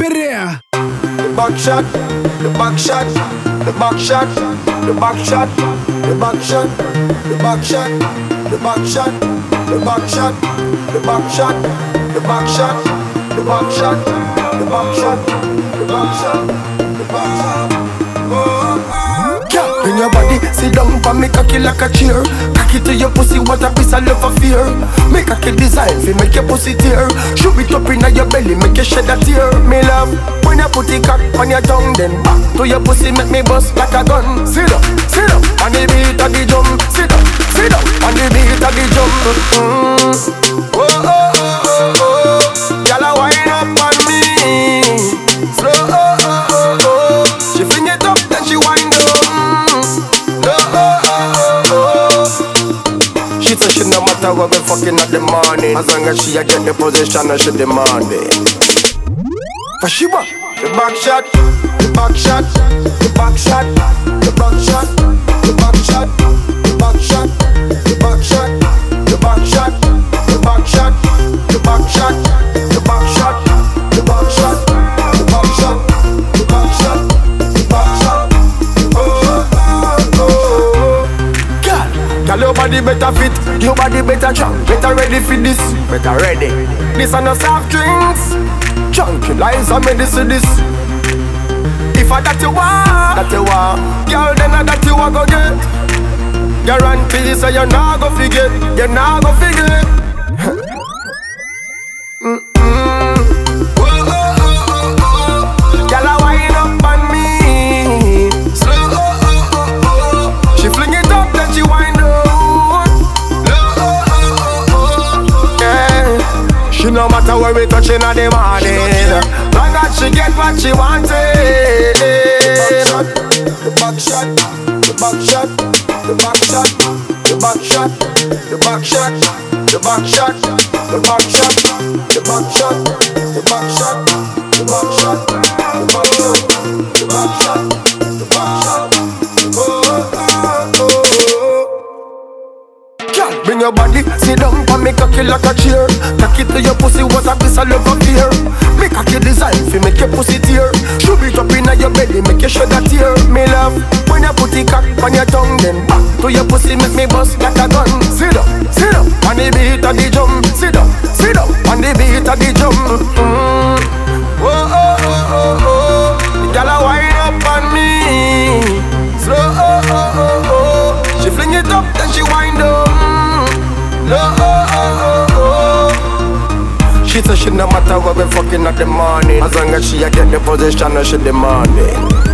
Perea. The back shot, the back shot, the back shot, the back shot, the back shot, the back shot, the back shot, the back shot, the back shot, the back shot, the back shot, the back shot, the back shot, the back shot. Your body, sit down for me cocky like a chair. Cocky to your pussy, what a piece of love of fear. Make a kill design, fi make your pussy tear. Shoot it up inna your belly, make you shed a tear. Me love, when you put it cock on your tongue, then back to your pussy, make me bust like a gun. Sit up, sit up, on the beat of the drum. Sit up, sit up, on the beat of the drum. Mm. Matter what we fucking at the morning. As long as she a get the position and she demand it shot, the back shot, the back shot, the back shot, the back shot, body better fit, your body better strong, better ready for this, better ready. This are no soft drinks, tranquilizer medicine this. To this. If I that you want, that you want, girl, then I that you want go get. Guarantee say you not go forget, you not go forget. She no matter where we touching in the morning. Long as she get what she wanted. Back shot, the back shot, the back shot, the back shot, the back shot, the back shot, the back shot, the back shot, the back shot, the back shot, the back shot, the back shot, the back shot. Your body, sit down for me cocky like a chair. Cocky to your pussy, what a piece of love of fear. Make cocky design, fi make your pussy tear. Shoot it up inna your belly, make you shed a tear. Me love, when you put it cock on your tongue, then back to your pussy, make me bust like a gun. Sit up, sit up, on the beat of the drum. Sit up, sit up, on the beat of the drum. Mm. She no matter what we fucking at the morning As long as she a get the position she demand it